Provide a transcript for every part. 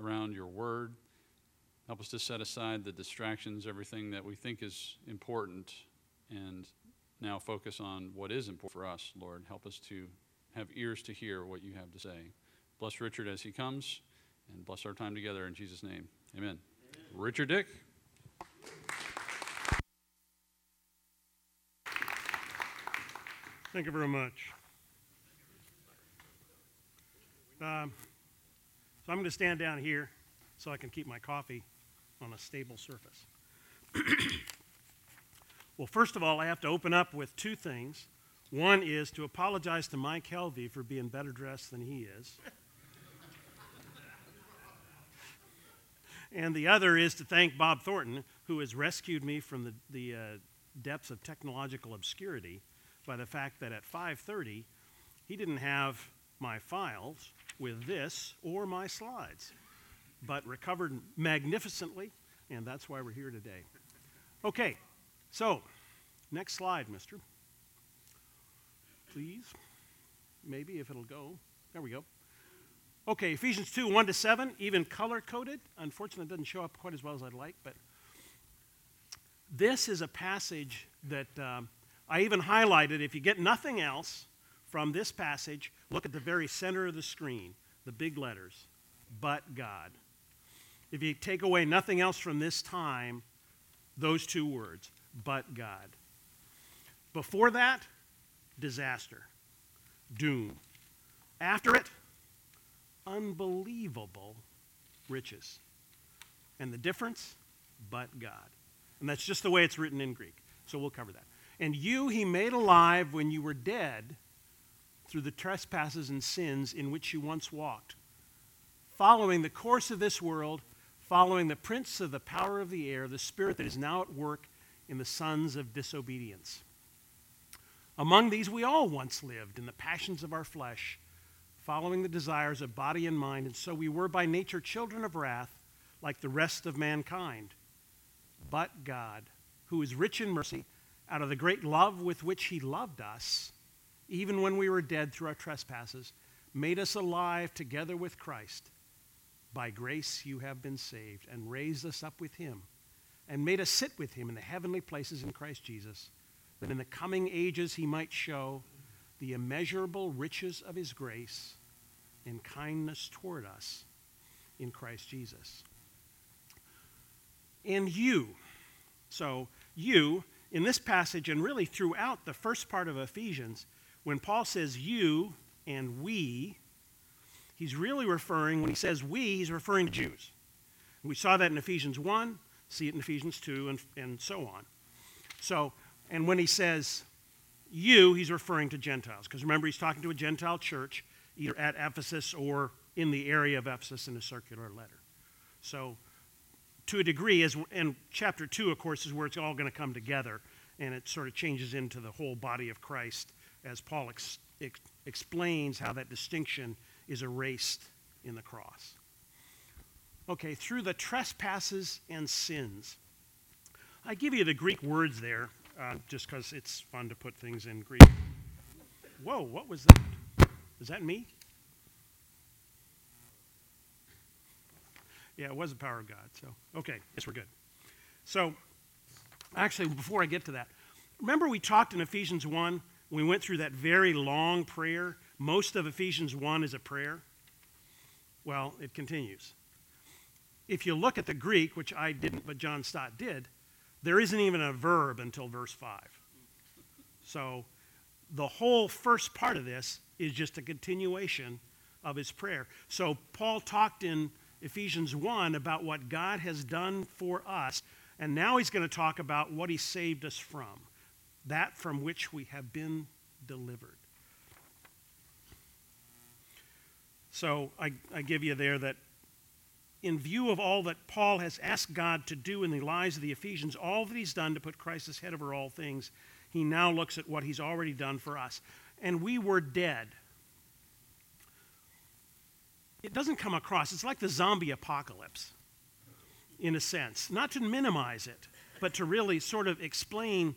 around your word. Help us to set aside the distractions, everything that we think is important, and now focus on what is important for us, Lord. Help us to have ears to hear what you have to say. Bless Richard as he comes, and bless our time together in Jesus' name. Amen. Amen. Richard Dick. Thank you very much. Um, I'm going to stand down here so I can keep my coffee on a stable surface. well, first of all, I have to open up with two things. One is to apologize to Mike Helvey for being better dressed than he is. and the other is to thank Bob Thornton, who has rescued me from the, the uh, depths of technological obscurity by the fact that at 5:30 he didn't have my files with this or my slides, but recovered magnificently, and that's why we're here today. Okay, so next slide, mister. Please. Maybe if it'll go. There we go. Okay, Ephesians 2 1 to 7, even color coded. Unfortunately, it doesn't show up quite as well as I'd like, but this is a passage that um, I even highlighted. If you get nothing else, from this passage, look at the very center of the screen, the big letters, but God. If you take away nothing else from this time, those two words, but God. Before that, disaster, doom. After it, unbelievable riches. And the difference, but God. And that's just the way it's written in Greek. So we'll cover that. And you he made alive when you were dead through the trespasses and sins in which you once walked, following the course of this world, following the prince of the power of the air, the spirit that is now at work in the sons of disobedience. Among these we all once lived in the passions of our flesh, following the desires of body and mind, and so we were by nature children of wrath, like the rest of mankind. But God, who is rich in mercy, out of the great love with which he loved us, even when we were dead through our trespasses, made us alive together with Christ. By grace you have been saved, and raised us up with him, and made us sit with him in the heavenly places in Christ Jesus, that in the coming ages he might show the immeasurable riches of his grace and kindness toward us in Christ Jesus. And you, so you, in this passage and really throughout the first part of Ephesians, when Paul says you and we, he's really referring, when he says we, he's referring to Jews. We saw that in Ephesians 1, see it in Ephesians 2, and, and so on. So, and when he says you, he's referring to Gentiles. Because remember, he's talking to a Gentile church, either at Ephesus or in the area of Ephesus in a circular letter. So, to a degree, as in chapter 2, of course, is where it's all going to come together, and it sort of changes into the whole body of Christ as Paul ex- ex- explains how that distinction is erased in the cross. Okay, through the trespasses and sins. I give you the Greek words there uh, just because it's fun to put things in Greek. Whoa, what was that? Is that me? Yeah, it was the power of God. So, okay, yes, we're good. So, actually, before I get to that, remember we talked in Ephesians 1 we went through that very long prayer. Most of Ephesians 1 is a prayer. Well, it continues. If you look at the Greek, which I didn't, but John Stott did, there isn't even a verb until verse 5. So the whole first part of this is just a continuation of his prayer. So Paul talked in Ephesians 1 about what God has done for us, and now he's going to talk about what he saved us from that from which we have been delivered. So I, I give you there that in view of all that Paul has asked God to do in the lives of the Ephesians, all that he's done to put Christ head over all things, he now looks at what he's already done for us. And we were dead. It doesn't come across, it's like the zombie apocalypse, in a sense. Not to minimize it, but to really sort of explain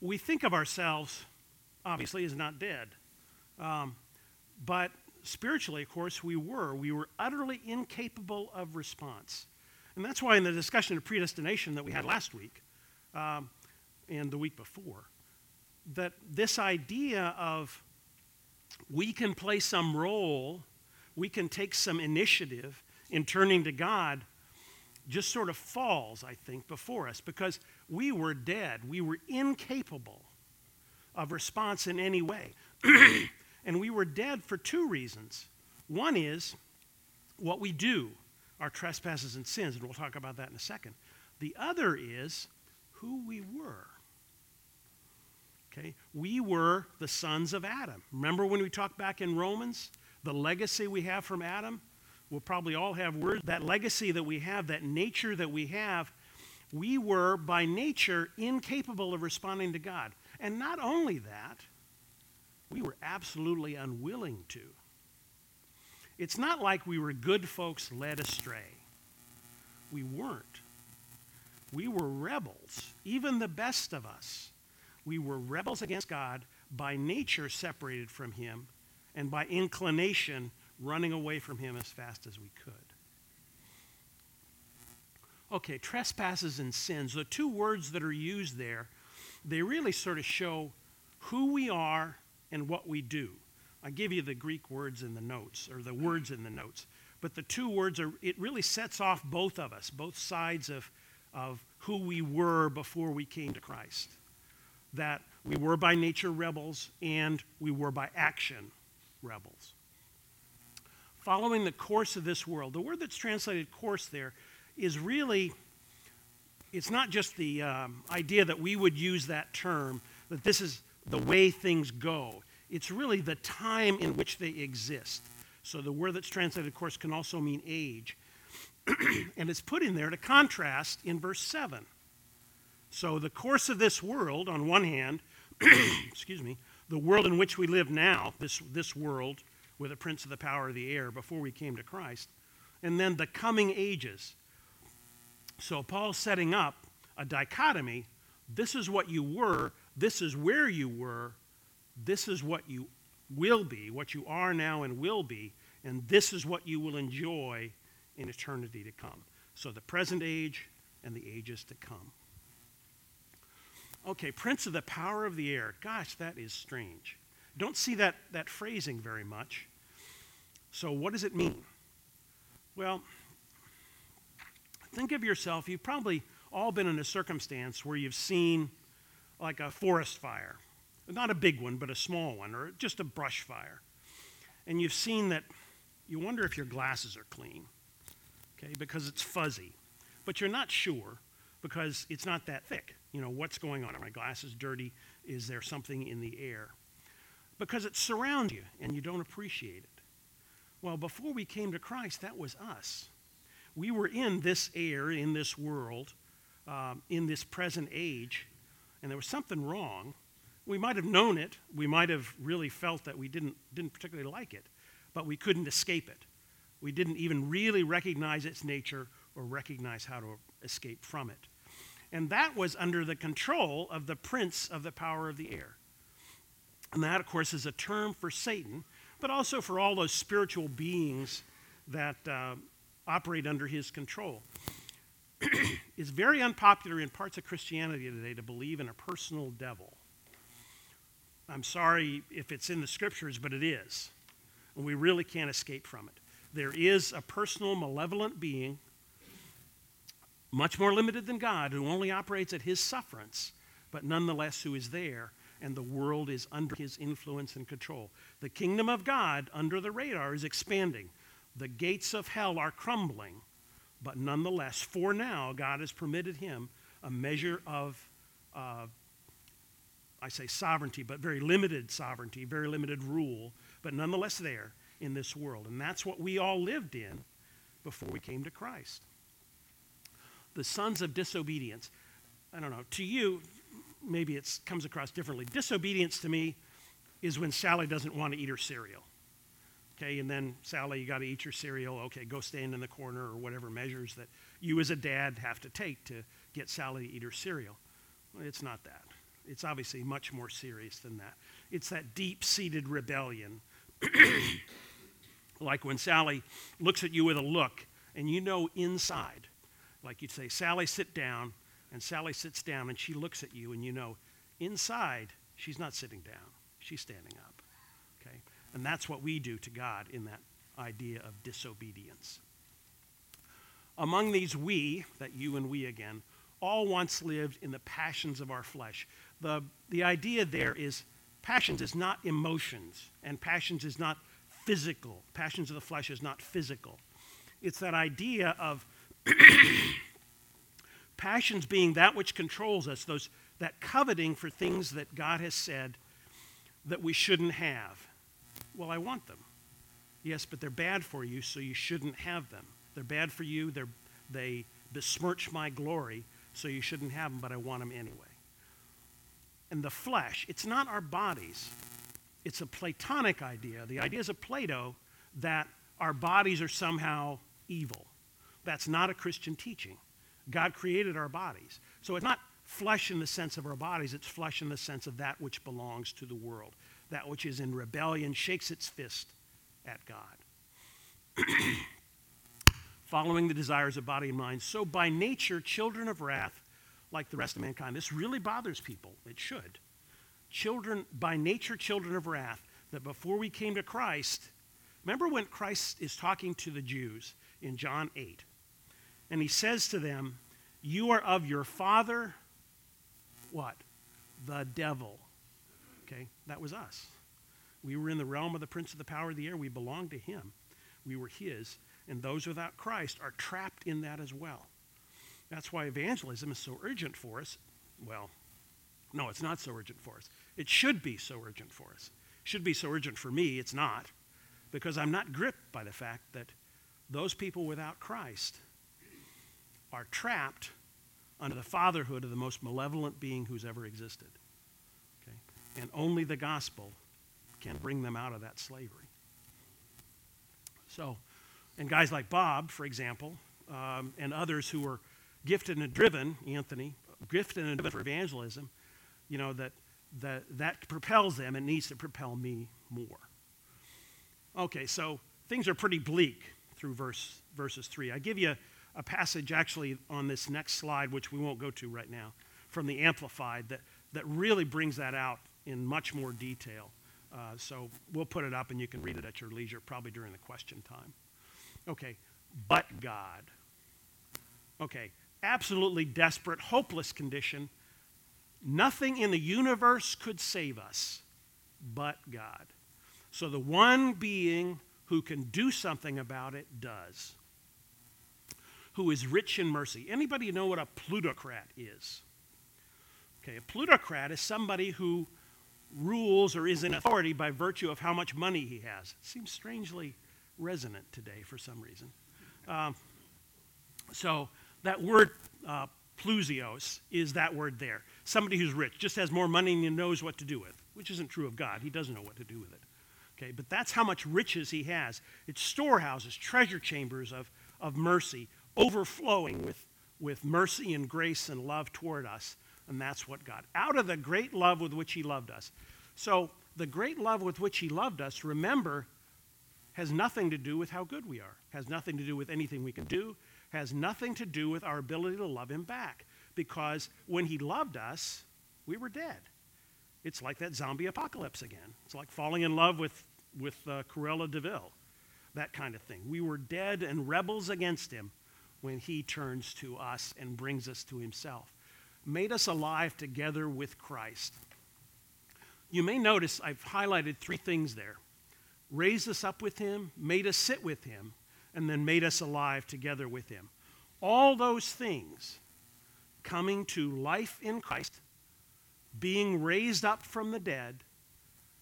we think of ourselves, obviously, as not dead. Um, but spiritually, of course, we were. We were utterly incapable of response. And that's why, in the discussion of predestination that we had last week um, and the week before, that this idea of we can play some role, we can take some initiative in turning to God just sort of falls, I think, before us because we were dead. We were incapable of response in any way. and we were dead for two reasons. One is what we do, our trespasses and sins, and we'll talk about that in a second. The other is who we were. Okay? We were the sons of Adam. Remember when we talked back in Romans? The legacy we have from Adam? We'll probably all have words. That legacy that we have, that nature that we have, we were by nature incapable of responding to God. And not only that, we were absolutely unwilling to. It's not like we were good folks led astray. We weren't. We were rebels, even the best of us. We were rebels against God, by nature separated from Him, and by inclination running away from Him as fast as we could. Okay, trespasses and sins, the two words that are used there, they really sort of show who we are and what we do. I give you the Greek words in the notes, or the words in the notes. But the two words are, it really sets off both of us, both sides of, of who we were before we came to Christ that we were by nature rebels and we were by action rebels. Following the course of this world, the word that's translated course there is really, it's not just the um, idea that we would use that term, that this is the way things go. It's really the time in which they exist. So the word that's translated course can also mean age. and it's put in there to contrast in verse 7 so, the course of this world, on one hand, excuse me, the world in which we live now, this, this world with the prince of the power of the air before we came to Christ, and then the coming ages. So, Paul's setting up a dichotomy. This is what you were, this is where you were, this is what you will be, what you are now and will be, and this is what you will enjoy in eternity to come. So, the present age and the ages to come. Okay, prince of the power of the air. Gosh, that is strange. Don't see that, that phrasing very much. So, what does it mean? Well, think of yourself. You've probably all been in a circumstance where you've seen like a forest fire. Not a big one, but a small one, or just a brush fire. And you've seen that you wonder if your glasses are clean, okay, because it's fuzzy. But you're not sure because it's not that thick. You know, what's going on? Are my glasses dirty? Is there something in the air? Because it surrounds you and you don't appreciate it. Well, before we came to Christ, that was us. We were in this air, in this world, um, in this present age, and there was something wrong. We might have known it. We might have really felt that we didn't, didn't particularly like it, but we couldn't escape it. We didn't even really recognize its nature or recognize how to escape from it. And that was under the control of the prince of the power of the air. And that, of course, is a term for Satan, but also for all those spiritual beings that uh, operate under his control. it's very unpopular in parts of Christianity today to believe in a personal devil. I'm sorry if it's in the scriptures, but it is. And we really can't escape from it. There is a personal, malevolent being much more limited than God, who only operates at his sufferance, but nonetheless who is there, and the world is under his influence and control. The kingdom of God, under the radar, is expanding. The gates of hell are crumbling, but nonetheless, for now, God has permitted him a measure of, uh, I say sovereignty, but very limited sovereignty, very limited rule, but nonetheless there in this world. And that's what we all lived in before we came to Christ the sons of disobedience. I don't know, to you, maybe it comes across differently. Disobedience to me is when Sally doesn't want to eat her cereal. Okay, and then Sally, you got to eat your cereal. Okay, go stand in the corner or whatever measures that you as a dad have to take to get Sally to eat her cereal. Well, it's not that. It's obviously much more serious than that. It's that deep seated rebellion Like when Sally looks at you with a look and you know inside, like you'd say, Sally, sit down, and Sally sits down and she looks at you and you know inside she's not sitting down, she's standing up. Okay? And that's what we do to God in that idea of disobedience. Among these we, that you and we again, all once lived in the passions of our flesh. The, the idea there is passions is not emotions, and passions is not physical. Passions of the flesh is not physical. It's that idea of passions being that which controls us, those, that coveting for things that God has said that we shouldn't have. Well, I want them. Yes, but they're bad for you, so you shouldn't have them. They're bad for you, they're, they besmirch my glory, so you shouldn't have them, but I want them anyway. And the flesh, it's not our bodies, it's a Platonic idea. The ideas of Plato that our bodies are somehow evil. That's not a Christian teaching. God created our bodies. So it's not flesh in the sense of our bodies, it's flesh in the sense of that which belongs to the world, that which is in rebellion, shakes its fist at God. Following the desires of body and mind. So by nature, children of wrath, like the rest of mankind. This really bothers people. It should. Children, by nature, children of wrath, that before we came to Christ, remember when Christ is talking to the Jews in John 8, and he says to them, You are of your father, what? The devil. Okay, that was us. We were in the realm of the prince of the power of the air. We belonged to him. We were his. And those without Christ are trapped in that as well. That's why evangelism is so urgent for us. Well, no, it's not so urgent for us. It should be so urgent for us. It should be so urgent for me. It's not. Because I'm not gripped by the fact that those people without Christ are trapped under the fatherhood of the most malevolent being who's ever existed. Okay? And only the gospel can bring them out of that slavery. So, and guys like Bob, for example, um, and others who are gifted and driven, Anthony, gifted and driven for evangelism, you know, that, that, that propels them and needs to propel me more. Okay, so things are pretty bleak through verse, verses 3. I give you a passage actually on this next slide, which we won't go to right now, from the Amplified, that, that really brings that out in much more detail. Uh, so we'll put it up and you can read it at your leisure, probably during the question time. Okay, but God. Okay, absolutely desperate, hopeless condition. Nothing in the universe could save us but God. So the one being who can do something about it does. Who is rich in mercy. Anybody know what a plutocrat is? Okay, a plutocrat is somebody who rules or is in authority by virtue of how much money he has. It seems strangely resonant today for some reason. Um, so that word uh, plusios is that word there. Somebody who's rich, just has more money and knows what to do with, which isn't true of God. He doesn't know what to do with it. Okay, but that's how much riches he has. It's storehouses, treasure chambers of, of mercy, overflowing with, with mercy and grace and love toward us. And that's what God, out of the great love with which he loved us. So, the great love with which he loved us, remember, has nothing to do with how good we are, has nothing to do with anything we can do, has nothing to do with our ability to love him back. Because when he loved us, we were dead. It's like that zombie apocalypse again. It's like falling in love with, with uh, Cruella de Vil, that kind of thing. We were dead and rebels against him when he turns to us and brings us to himself. Made us alive together with Christ. You may notice I've highlighted three things there raised us up with him, made us sit with him, and then made us alive together with him. All those things coming to life in Christ, being raised up from the dead,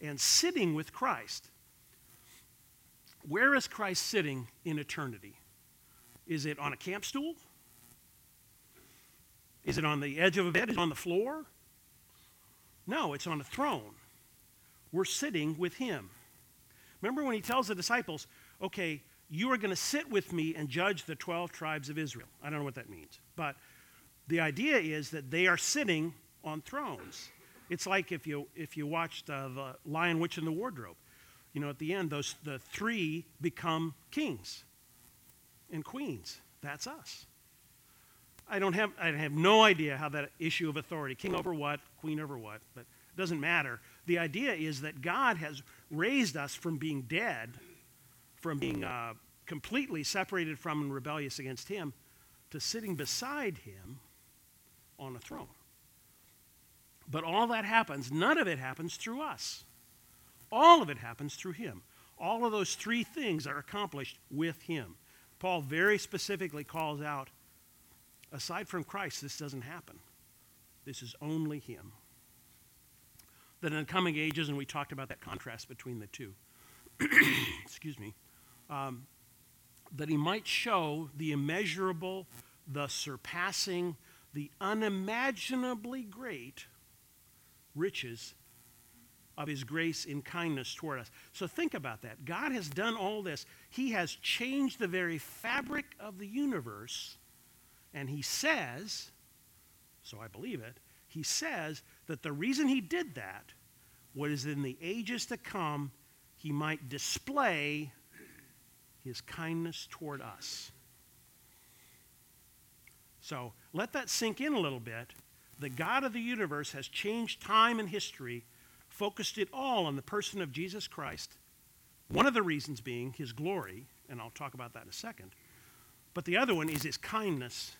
and sitting with Christ. Where is Christ sitting in eternity? Is it on a camp stool? Is it on the edge of a bed? Is it on the floor? No, it's on a throne. We're sitting with him. Remember when he tells the disciples, okay, you are going to sit with me and judge the 12 tribes of Israel. I don't know what that means. But the idea is that they are sitting on thrones. It's like if you, if you watched uh, The Lion, Witch, and the Wardrobe. you know, at the end, those the three become kings and queens. That's us. I don't have I have no idea how that issue of authority, king over what, queen over what, but it doesn't matter. The idea is that God has raised us from being dead, from being uh, completely separated from and rebellious against Him, to sitting beside Him on a throne. But all that happens, none of it happens through us. All of it happens through Him. All of those three things are accomplished with Him. Paul very specifically calls out aside from Christ, this doesn't happen. This is only Him. That in the coming ages, and we talked about that contrast between the two, excuse me, um, that He might show the immeasurable, the surpassing, the unimaginably great riches of his grace in kindness toward us. So think about that. God has done all this. He has changed the very fabric of the universe. And he says, so I believe it, he says that the reason he did that was in the ages to come, he might display his kindness toward us. So let that sink in a little bit. The God of the universe has changed time and history focused it all on the person of Jesus Christ. One of the reasons being his glory, and I'll talk about that in a second. But the other one is his kindness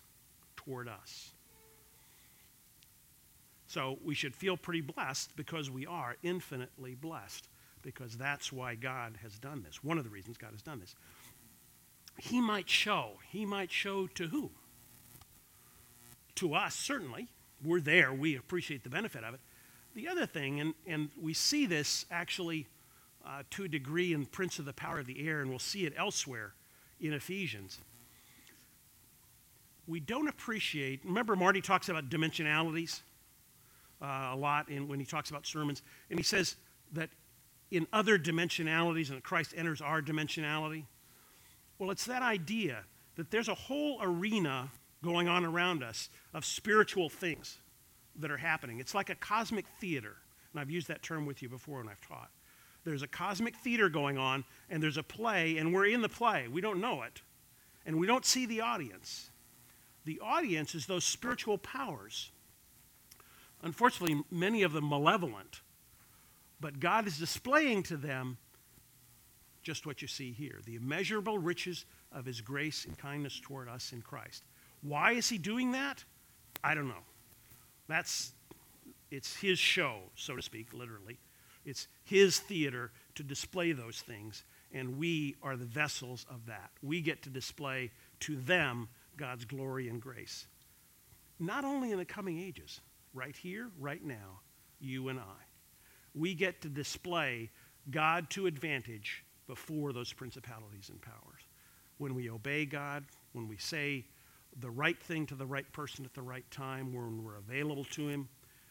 toward us. So we should feel pretty blessed because we are infinitely blessed, because that's why God has done this. One of the reasons God has done this. He might show. He might show to who? To us, certainly. We're there. We appreciate the benefit of it. The other thing, and, and we see this actually uh, to a degree in Prince of the Power of the Air, and we'll see it elsewhere in Ephesians. We don't appreciate, remember, Marty talks about dimensionalities uh, a lot in, when he talks about sermons, and he says that in other dimensionalities, and Christ enters our dimensionality. Well, it's that idea that there's a whole arena going on around us of spiritual things that are happening. It's like a cosmic theater. And I've used that term with you before when I've taught. There's a cosmic theater going on, and there's a play, and we're in the play. We don't know it, and we don't see the audience. The audience is those spiritual powers. Unfortunately, many of them malevolent, but God is displaying to them just what you see here the immeasurable riches of His grace and kindness toward us in Christ. Why is He doing that? I don't know. That's it's his show, so to speak, literally. It's his theater to display those things, and we are the vessels of that. We get to display to them God's glory and grace. Not only in the coming ages, right here, right now, you and I. We get to display God to advantage before those principalities and powers. When we obey God, when we say the right thing to the right person at the right time, when we're available to Him,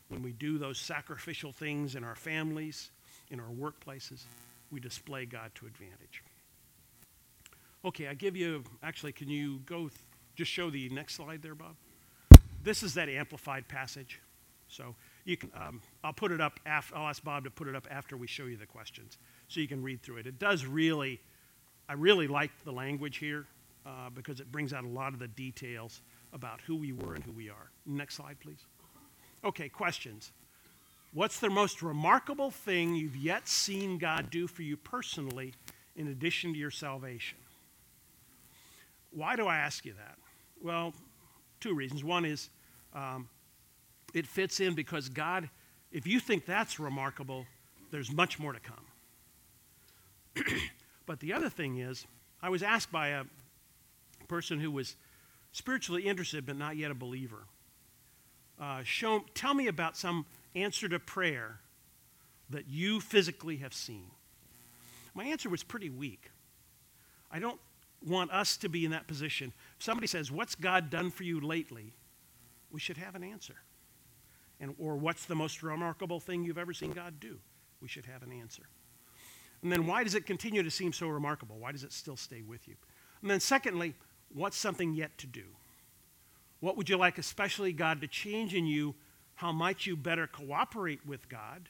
when we do those sacrificial things in our families, in our workplaces, we display God to advantage. Okay, I give you, actually, can you go th- just show the next slide there, Bob? This is that amplified passage. So you can, um, I'll put it up, af- I'll ask Bob to put it up after we show you the questions so you can read through it. It does really, I really like the language here uh, because it brings out a lot of the details about who we were and who we are. Next slide, please. Okay, questions. What's the most remarkable thing you've yet seen God do for you personally in addition to your salvation? Why do I ask you that? Well, two reasons. One is um, it fits in because God, if you think that's remarkable, there's much more to come. but the other thing is, I was asked by a person who was spiritually interested but not yet a believer. Uh, show, tell me about some answer to prayer that you physically have seen. My answer was pretty weak. I don't want us to be in that position. If somebody says, What's God done for you lately? we should have an answer. And, or, What's the most remarkable thing you've ever seen God do? We should have an answer. And then, why does it continue to seem so remarkable? Why does it still stay with you? And then, secondly, What's something yet to do? What would you like, especially God, to change in you? How might you better cooperate with God?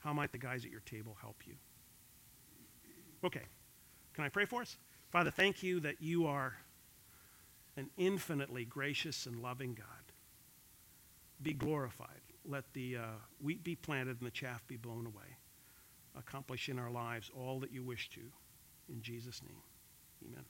How might the guys at your table help you? Okay. Can I pray for us? Father, thank you that you are an infinitely gracious and loving God. Be glorified. Let the uh, wheat be planted and the chaff be blown away. Accomplish in our lives all that you wish to. In Jesus' name, amen.